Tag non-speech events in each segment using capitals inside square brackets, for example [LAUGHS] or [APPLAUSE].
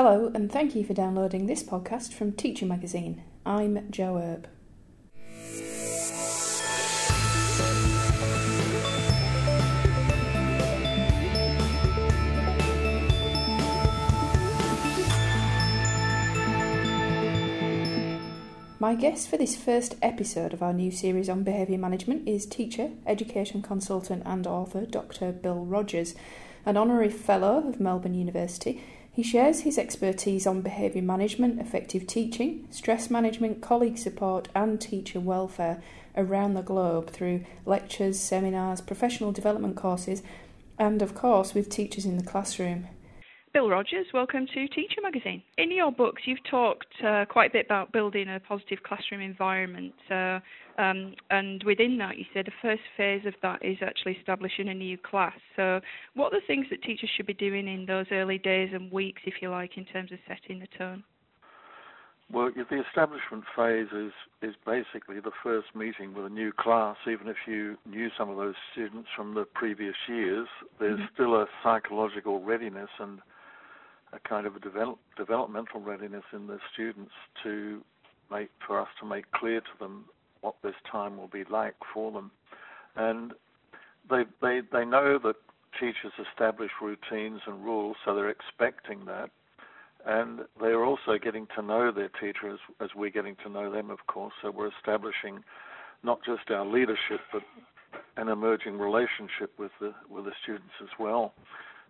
Hello, and thank you for downloading this podcast from Teacher Magazine. I'm Jo Earp. My guest for this first episode of our new series on behaviour management is teacher, education consultant, and author Dr. Bill Rogers, an honorary fellow of Melbourne University. He shares his expertise on behaviour management, effective teaching, stress management, colleague support, and teacher welfare around the globe through lectures, seminars, professional development courses, and of course with teachers in the classroom. Bill Rogers, welcome to Teacher Magazine. In your books, you've talked uh, quite a bit about building a positive classroom environment, uh, um, and within that, you said the first phase of that is actually establishing a new class. So, what are the things that teachers should be doing in those early days and weeks, if you like, in terms of setting the tone? Well, the establishment phase is, is basically the first meeting with a new class. Even if you knew some of those students from the previous years, there's mm-hmm. still a psychological readiness and a kind of a develop, developmental readiness in the students to make for us to make clear to them what this time will be like for them, and they they they know that teachers establish routines and rules, so they're expecting that, and they're also getting to know their teacher as, as we're getting to know them, of course. So we're establishing not just our leadership, but an emerging relationship with the with the students as well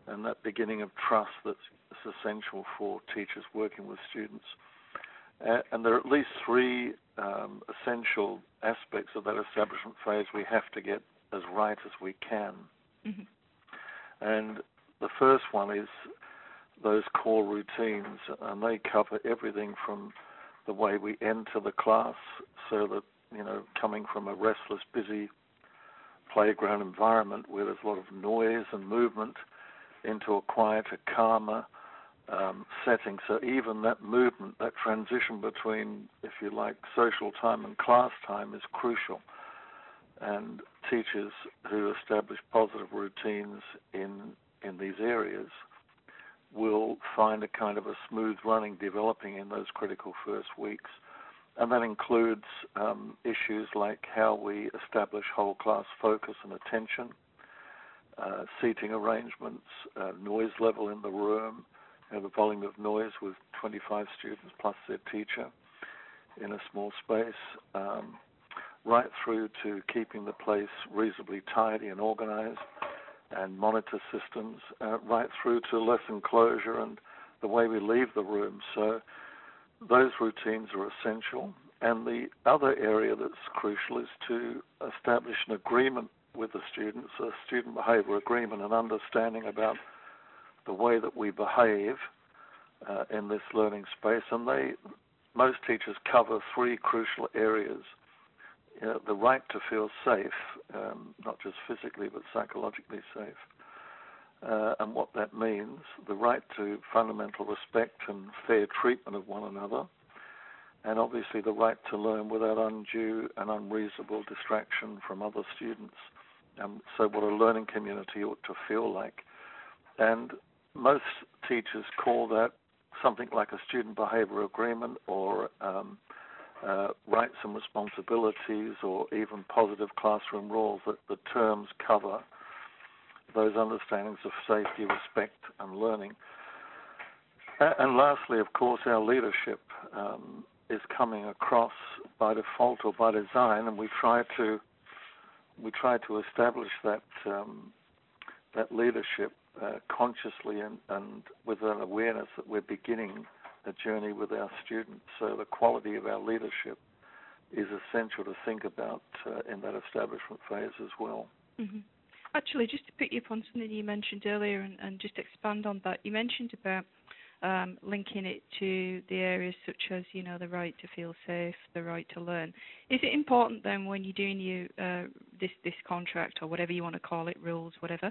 and that beginning of trust that's essential for teachers working with students. Uh, and there are at least three um, essential aspects of that establishment phase we have to get as right as we can. Mm-hmm. And the first one is those core routines, and they cover everything from the way we enter the class, so that, you know, coming from a restless, busy playground environment where there's a lot of noise and movement, into a quieter, calmer um, setting. So even that movement, that transition between, if you like, social time and class time is crucial. And teachers who establish positive routines in in these areas will find a kind of a smooth running developing in those critical first weeks. And that includes um, issues like how we establish whole class focus and attention, uh, seating arrangements, uh, noise level in the room, you know, the volume of noise with 25 students plus their teacher in a small space, um, right through to keeping the place reasonably tidy and organized, and monitor systems, uh, right through to lesson closure and the way we leave the room. So those routines are essential. And the other area that's crucial is to establish an agreement with the students, a student behaviour agreement, and understanding about the way that we behave uh, in this learning space. And they, most teachers cover three crucial areas. the right to feel safe, um, not just physically but psychologically safe, uh, and what that means, the right to fundamental respect and fair treatment of one another, and obviously the right to learn without undue and unreasonable distraction from other students. Um, so, what a learning community ought to feel like. And most teachers call that something like a student behavior agreement or um, uh, rights and responsibilities or even positive classroom rules that the terms cover those understandings of safety, respect, and learning. And lastly, of course, our leadership um, is coming across by default or by design, and we try to we try to establish that um, that leadership uh, consciously and, and with an awareness that we're beginning a journey with our students. So the quality of our leadership is essential to think about uh, in that establishment phase as well. Mm-hmm. Actually, just to pick you up on something you mentioned earlier and, and just expand on that, you mentioned about um, linking it to the areas such as you know the right to feel safe, the right to learn. Is it important then when you're doing you uh, this this contract or whatever you want to call it, rules, whatever,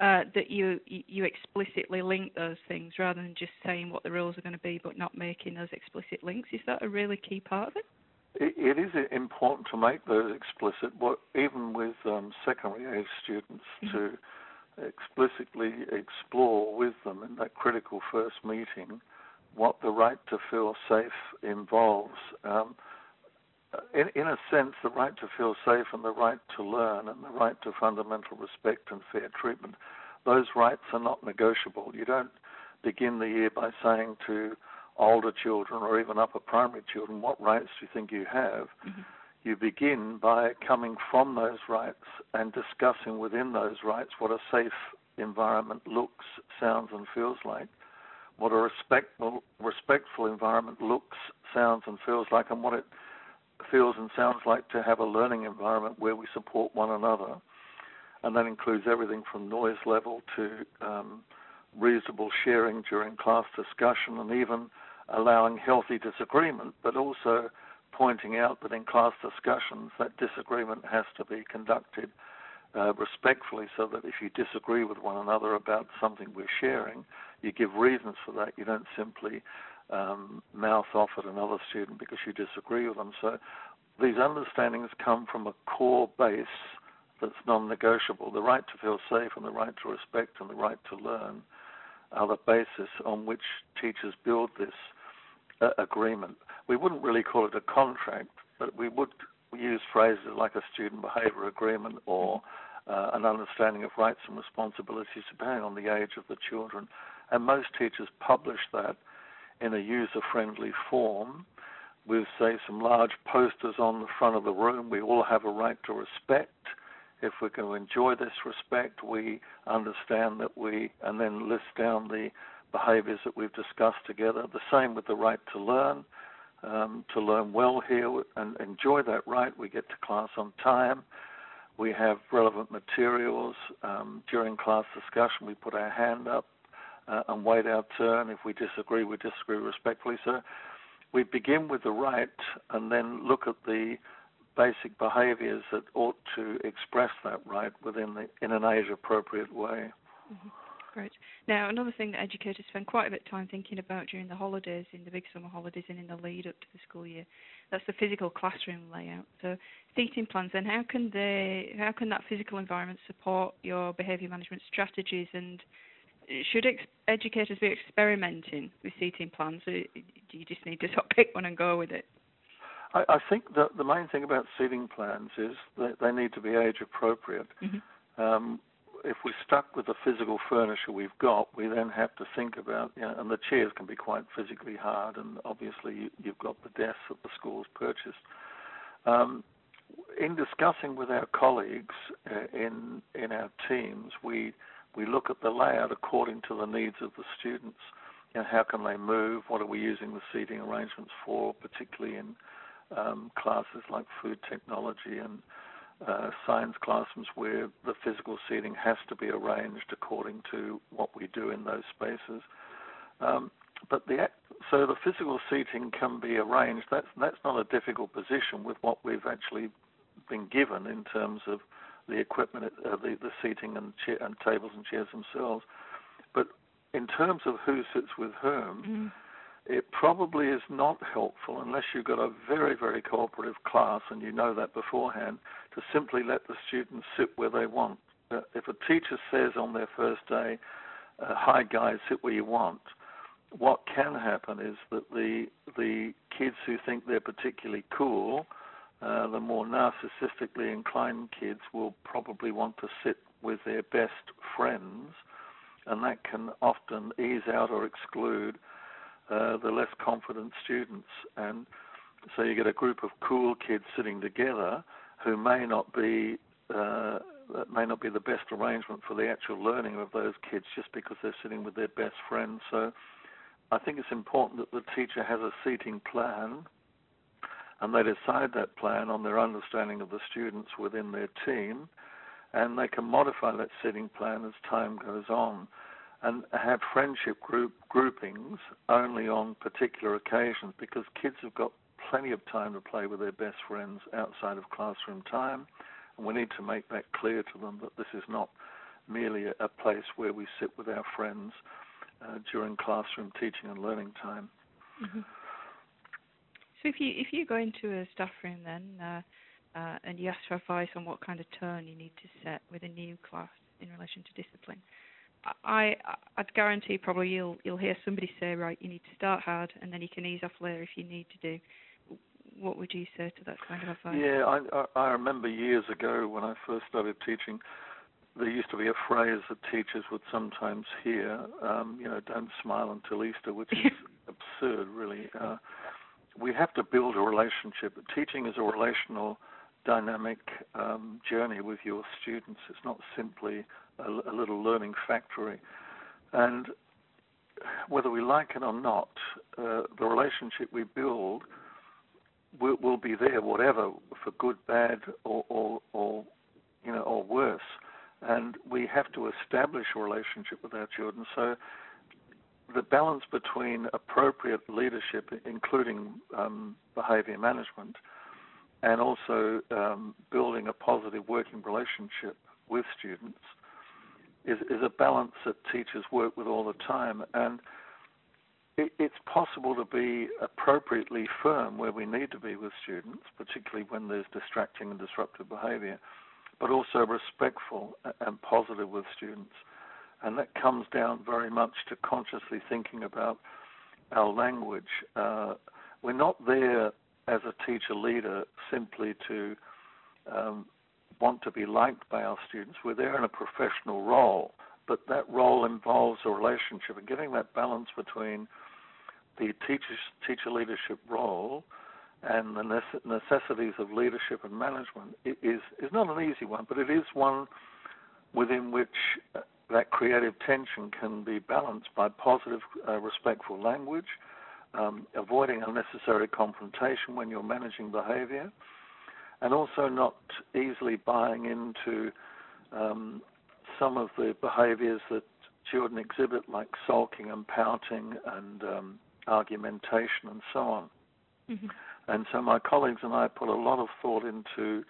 uh, that you you explicitly link those things rather than just saying what the rules are going to be but not making those explicit links? Is that a really key part of it? It is important to make those explicit. What even with um, secondary age students mm-hmm. to explicitly explore with them in that critical first meeting what the right to feel safe involves. Um, in, in a sense, the right to feel safe and the right to learn and the right to fundamental respect and fair treatment, those rights are not negotiable. You don't begin the year by saying to older children or even upper primary children, what rights do you think you have? Mm-hmm. You begin by coming from those rights and discussing within those rights what a safe environment looks, sounds, and feels like, what a respectful, respectful environment looks, sounds, and feels like, and what it feels and sounds like to have a learning environment where we support one another. And that includes everything from noise level to um, reasonable sharing during class discussion and even allowing healthy disagreement, but also pointing out that in class discussions that disagreement has to be conducted uh, respectfully so that if you disagree with one another about something we're sharing, you give reasons for that. You don't simply um, mouth off at another student because you disagree with them. So these understandings come from a core base that's non-negotiable. The right to feel safe and the right to respect and the right to learn are the basis on which teachers build this uh, agreement. We wouldn't really call it a contract, but we would use phrases like a student behaviour agreement or uh, an understanding of rights and responsibilities depending on the age of the children. And most teachers publish that in a user-friendly form with, say, some large posters on the front of the room. We all have a right to respect. If we're going to enjoy this respect, we understand that we, and then list down the behaviors that we've discussed together. The same with the right to learn. Um, to learn well here and enjoy that right, we get to class on time. We have relevant materials. Um, during class discussion, we put our hand up uh, and wait our turn. If we disagree, we disagree respectfully. So we begin with the right and then look at the basic behaviours that ought to express that right within the in an age appropriate way. Mm-hmm. Great. Now, another thing that educators spend quite a bit of time thinking about during the holidays, in the big summer holidays, and in the lead up to the school year, that's the physical classroom layout. So, seating plans. Then, how can they, how can that physical environment support your behaviour management strategies and should ex- educators be experimenting with seating plans, or do you just need to [LAUGHS] sort of pick one and go with it? I, I think that the main thing about seating plans is that they need to be age appropriate. Mm-hmm. Um, if we're stuck with the physical furniture we've got, we then have to think about, you know, and the chairs can be quite physically hard, and obviously you, have got the desks that the school's purchased. Um, in discussing with our colleagues uh, in in our teams, we we look at the layout according to the needs of the students. You know, how can they move? What are we using the seating arrangements for, particularly in um, classes like food technology and uh, science classrooms where the physical seating has to be arranged according to what we do in those spaces. Um, but the so the physical seating can be arranged. That's that's not a difficult position with what we've actually been given in terms of the equipment, uh, the, the seating and, chair, and tables and chairs themselves. But in terms of who sits with whom, mm. It probably is not helpful unless you've got a very, very cooperative class and you know that beforehand to simply let the students sit where they want. Uh, if a teacher says on their first day, uh, "Hi guys, sit where you want," what can happen is that the the kids who think they're particularly cool uh, the more narcissistically inclined kids will probably want to sit with their best friends, and that can often ease out or exclude uh, the less confident students. And so you get a group of cool kids sitting together who may not be uh, that may not be the best arrangement for the actual learning of those kids just because they're sitting with their best friends. So I think it's important that the teacher has a seating plan and they decide that plan on their understanding of the students within their team, and they can modify that seating plan as time goes on, and have friendship group groupings only on particular occasions because kids have got plenty of time to play with their best friends outside of classroom time, and we need to make that clear to them that this is not merely a, place where we sit with our friends uh, during classroom teaching and learning time. Mm-hmm. So if you if you go into a staff room then uh, uh, and you ask for advice on what kind of tone you need to set with a new class in relation to discipline, I I'd guarantee probably you'll you'll hear somebody say, right, you need to start hard, and then you can ease off later if you need to do. What would you say to that kind of advice? Yeah, I I remember years ago when I first started teaching, there used to be a phrase that teachers would sometimes hear, um, you know, don't smile until Easter, which is [LAUGHS] absurd, really. Uh, we have to build a relationship. Teaching is a relational, dynamic um, journey with your students. It's not simply a, a, little learning factory. And whether we like it or not, uh, the relationship we build will, will, be there, whatever, for good, bad, or, or, or you know, or worse. And we have to establish a relationship with our children. So the balance between appropriate leadership, including um, behavior management, and also um, building a positive working relationship with students is, is a balance that teachers work with all the time. And it, it's possible to be appropriately firm where we need to be with students, particularly when there's distracting and disruptive behavior, but also respectful and positive with students. And that comes down very much to consciously thinking about our language. Uh, we're not there as a teacher leader simply to um, want to be liked by our students. We're there in a professional role, but that role involves a relationship and getting that balance between the teacher teacher leadership role and the necessities of leadership and management is is not an easy one, but it is one within which uh, that creative tension can be balanced by positive, uh, respectful language, um, avoiding unnecessary confrontation when you're managing behavior, and also not easily buying into um, some of the behaviors that children exhibit, like sulking and pouting and um, argumentation and so on. Mm-hmm. And so my colleagues and I put a lot of thought into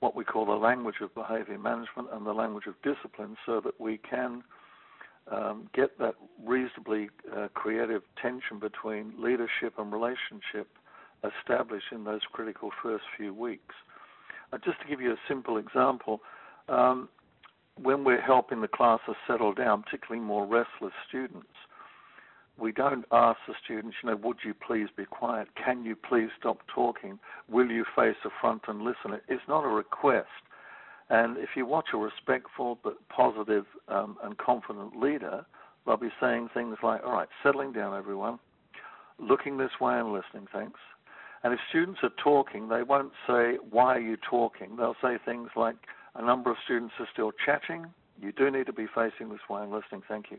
what we call the language of behavior management and the language of discipline so that we can um, get that reasonably uh, creative tension between leadership and relationship established in those critical first few weeks. Uh, just to give you a simple example, um, when we're helping the classes settle down, particularly more restless students, we don't ask the students, you know, would you please be quiet? Can you please stop talking? Will you face the front and listen? It's not a request. And if you watch a respectful but positive um, and confident leader, they'll be saying things like, all right, settling down, everyone, looking this way and listening, thanks. And if students are talking, they won't say, why are you talking? They'll say things like, a number of students are still chatting. You do need to be facing this way and listening, thank you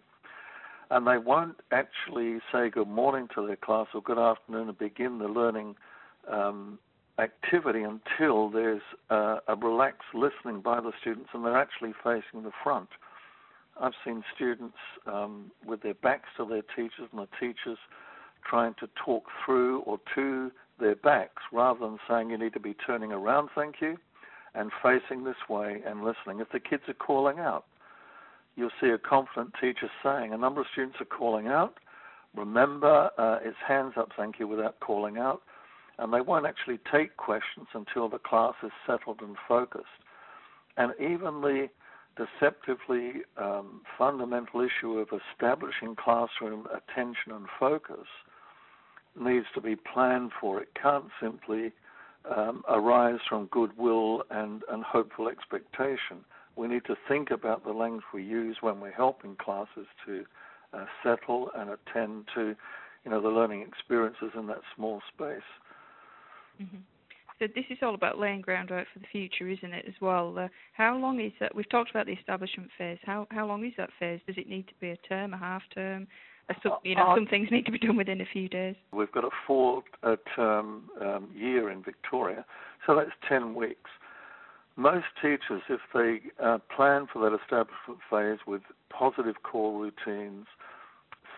and they won't actually say good morning to their class or good afternoon and begin the learning um, activity until there's a relaxed listening by the students and they're actually facing the front. I've seen students um, with their backs to their teachers and the teachers trying to talk through or to their backs rather than saying you need to be turning around, thank you, and facing this way and listening. If the kids are calling out, you'll see a confident teacher saying, a number of students are calling out. Remember, uh, it's hands up, thank you, without calling out. And they won't actually take questions until the class is settled and focused. And even the deceptively um, fundamental issue of establishing classroom attention and focus needs to be planned for. It can't simply um, arise from goodwill and, and hopeful expectation we need to think about the language we use when we're helping classes to uh, settle and attend to, you know, the learning experiences in that small space. Mm-hmm. So this is all about laying groundwork for the future, isn't it? As well. Uh, how long is that? We've talked about the establishment phase. How how long is that phase? Does it need to be a term, a half term? Some, you know, uh, some things need to be done within a few days. We've got a four-term um, year in Victoria, so that's ten weeks most teachers, if they uh, plan for that establishment phase with positive core routines,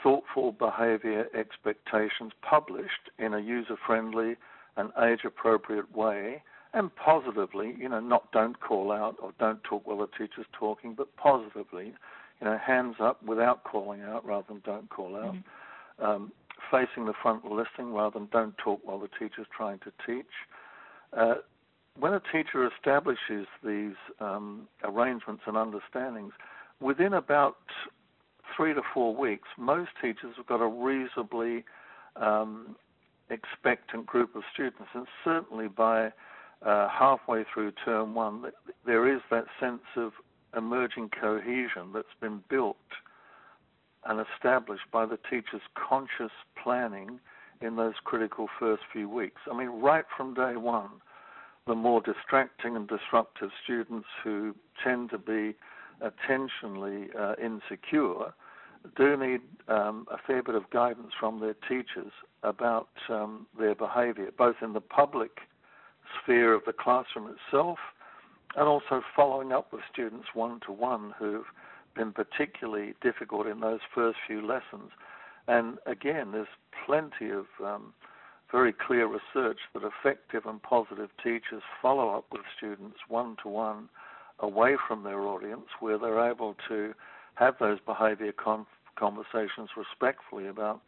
thoughtful behavior expectations published in a user friendly and age appropriate way, and positively, you know, not don't call out or don't talk while the teacher's talking, but positively, you know, hands up without calling out rather than don't call out. Mm-hmm. Um, facing the front listening rather than don't talk while the teacher's trying to teach. Uh, when a teacher establishes these um, arrangements and understandings, within about three to four weeks, most teachers have got a reasonably um, expectant group of students, and certainly by uh, halfway through term one, there is that sense of emerging cohesion that's been built and established by the teacher's conscious planning in those critical first few weeks. I mean, right from day one, the more distracting and disruptive students who tend to be attentionally uh, insecure do need um, a fair bit of guidance from their teachers about um, their behavior, both in the public sphere of the classroom itself and also following up with students one to one who've been particularly difficult in those first few lessons. And again, there's plenty of um, very clear research that effective and positive teachers follow up with students one to one away from their audience where they're able to have those behavior con- conversations respectfully about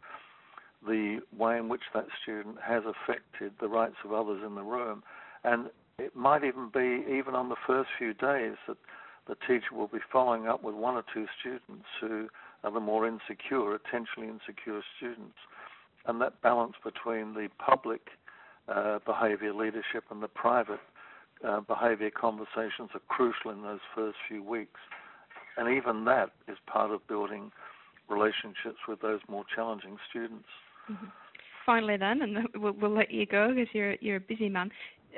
the way in which that student has affected the rights of others in the room. And it might even be, even on the first few days, that the teacher will be following up with one or two students who are the more insecure, attentionally insecure students. And that balance between the public uh, behavior leadership and the private uh, behavior conversations are crucial in those first few weeks. And even that is part of building relationships with those more challenging students. Mm-hmm. Finally, then, and [LAUGHS] we'll, we'll, let you go because you're you're a busy man.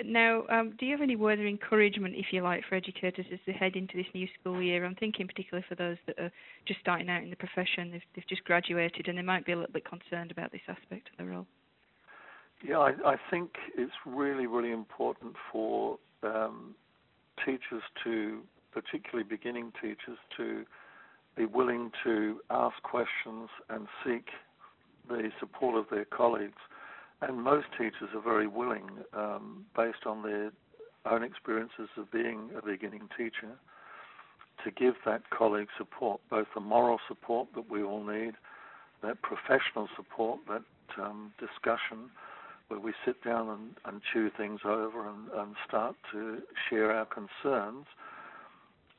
Now, um, do you have any words of encouragement, if you like, for educators as they head into this new school year? I'm thinking particularly for those that are just starting out in the profession, they've, they've just graduated, and they might be a little bit concerned about this aspect of the role. Yeah, I, I think it's really, really important for um, teachers to, particularly beginning teachers, to be willing to ask questions and seek the support of their colleagues. And most teachers are very willing, um, based on their own experiences of being a beginning teacher, to give that colleague support, both the moral support that we all need, that professional support, that um, discussion where we sit down and, and chew things over and, and start to share our concerns,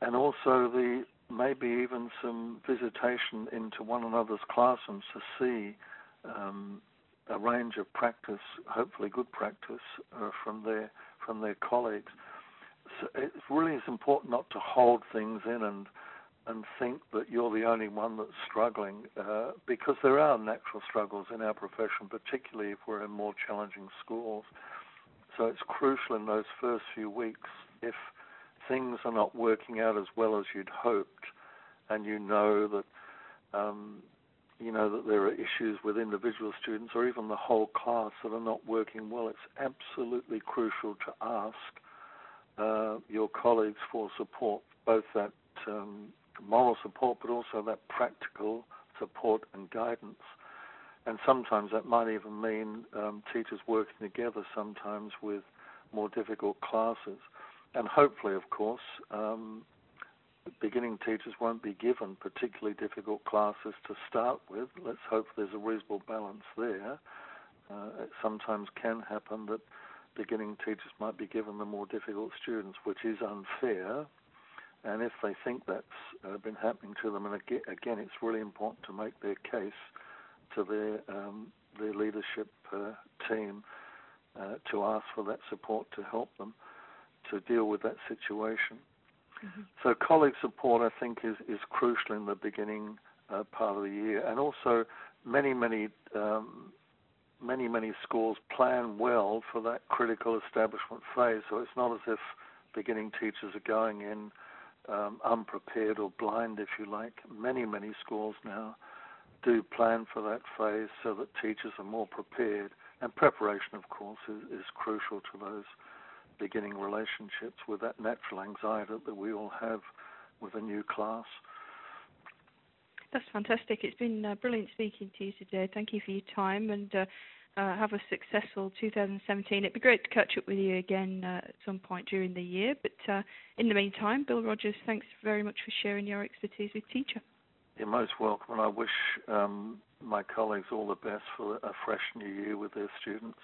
and also the maybe even some visitation into one another's classrooms to see um, a range of practice, hopefully good practice, uh, from their from their colleagues. So it really is important not to hold things in and and think that you're the only one that's struggling, uh, because there are natural struggles in our profession, particularly if we're in more challenging schools. So it's crucial in those first few weeks if things are not working out as well as you'd hoped, and you know that um, you know that there are issues with individual students or even the whole class that are not working well, it's absolutely crucial to ask uh, your colleagues for support, both that um, moral support, but also that practical support and guidance. And sometimes that might even mean um, teachers working together sometimes with more difficult classes. And hopefully, of course, um, beginning teachers won't be given particularly difficult classes to start with. Let's hope there's a reasonable balance there. Uh, it sometimes can happen that beginning teachers might be given the more difficult students, which is unfair. And if they think that's uh, been happening to them, and again, it's really important to make their case to their um, their leadership uh, team uh, to ask for that support to help them to deal with that situation. Mm-hmm. So colleague support, I think, is, is crucial in the beginning uh, part of the year, and also many, many, um, many, many schools plan well for that critical establishment phase. So it's not as if beginning teachers are going in um, unprepared or blind, if you like. Many, many schools now do plan for that phase so that teachers are more prepared. And preparation, of course, is, is crucial to those beginning relationships with that natural anxiety that we all have with a new class. That's fantastic. It's been uh, brilliant speaking to you today. Thank you for your time and uh, uh, have a successful 2017. It'd be great to catch up with you again uh, at some point during the year. But uh, in the meantime, Bill Rogers, thanks very much for sharing your expertise with Teacher. You're most welcome, and I wish um, my colleagues all the best for a fresh new year with their students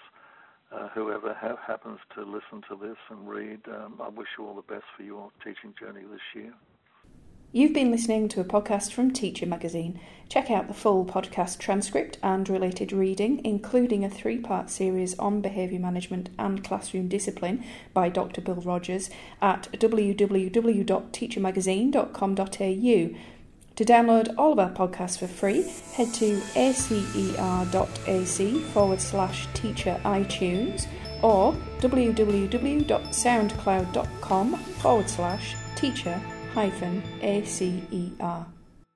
uh, whoever ha- happens to listen to this and read, um, I wish you all the best for your teaching journey this year. You've been listening to a podcast from Teacher Magazine. Check out the full podcast transcript and related reading, including a three part series on behaviour management and classroom discipline by Dr. Bill Rogers, at www.teachermagazine.com.au. To download all of our podcasts for free, head to acer.ac forward slash teacher iTunes or www.soundcloud.com forward slash teacher hyphen ACER.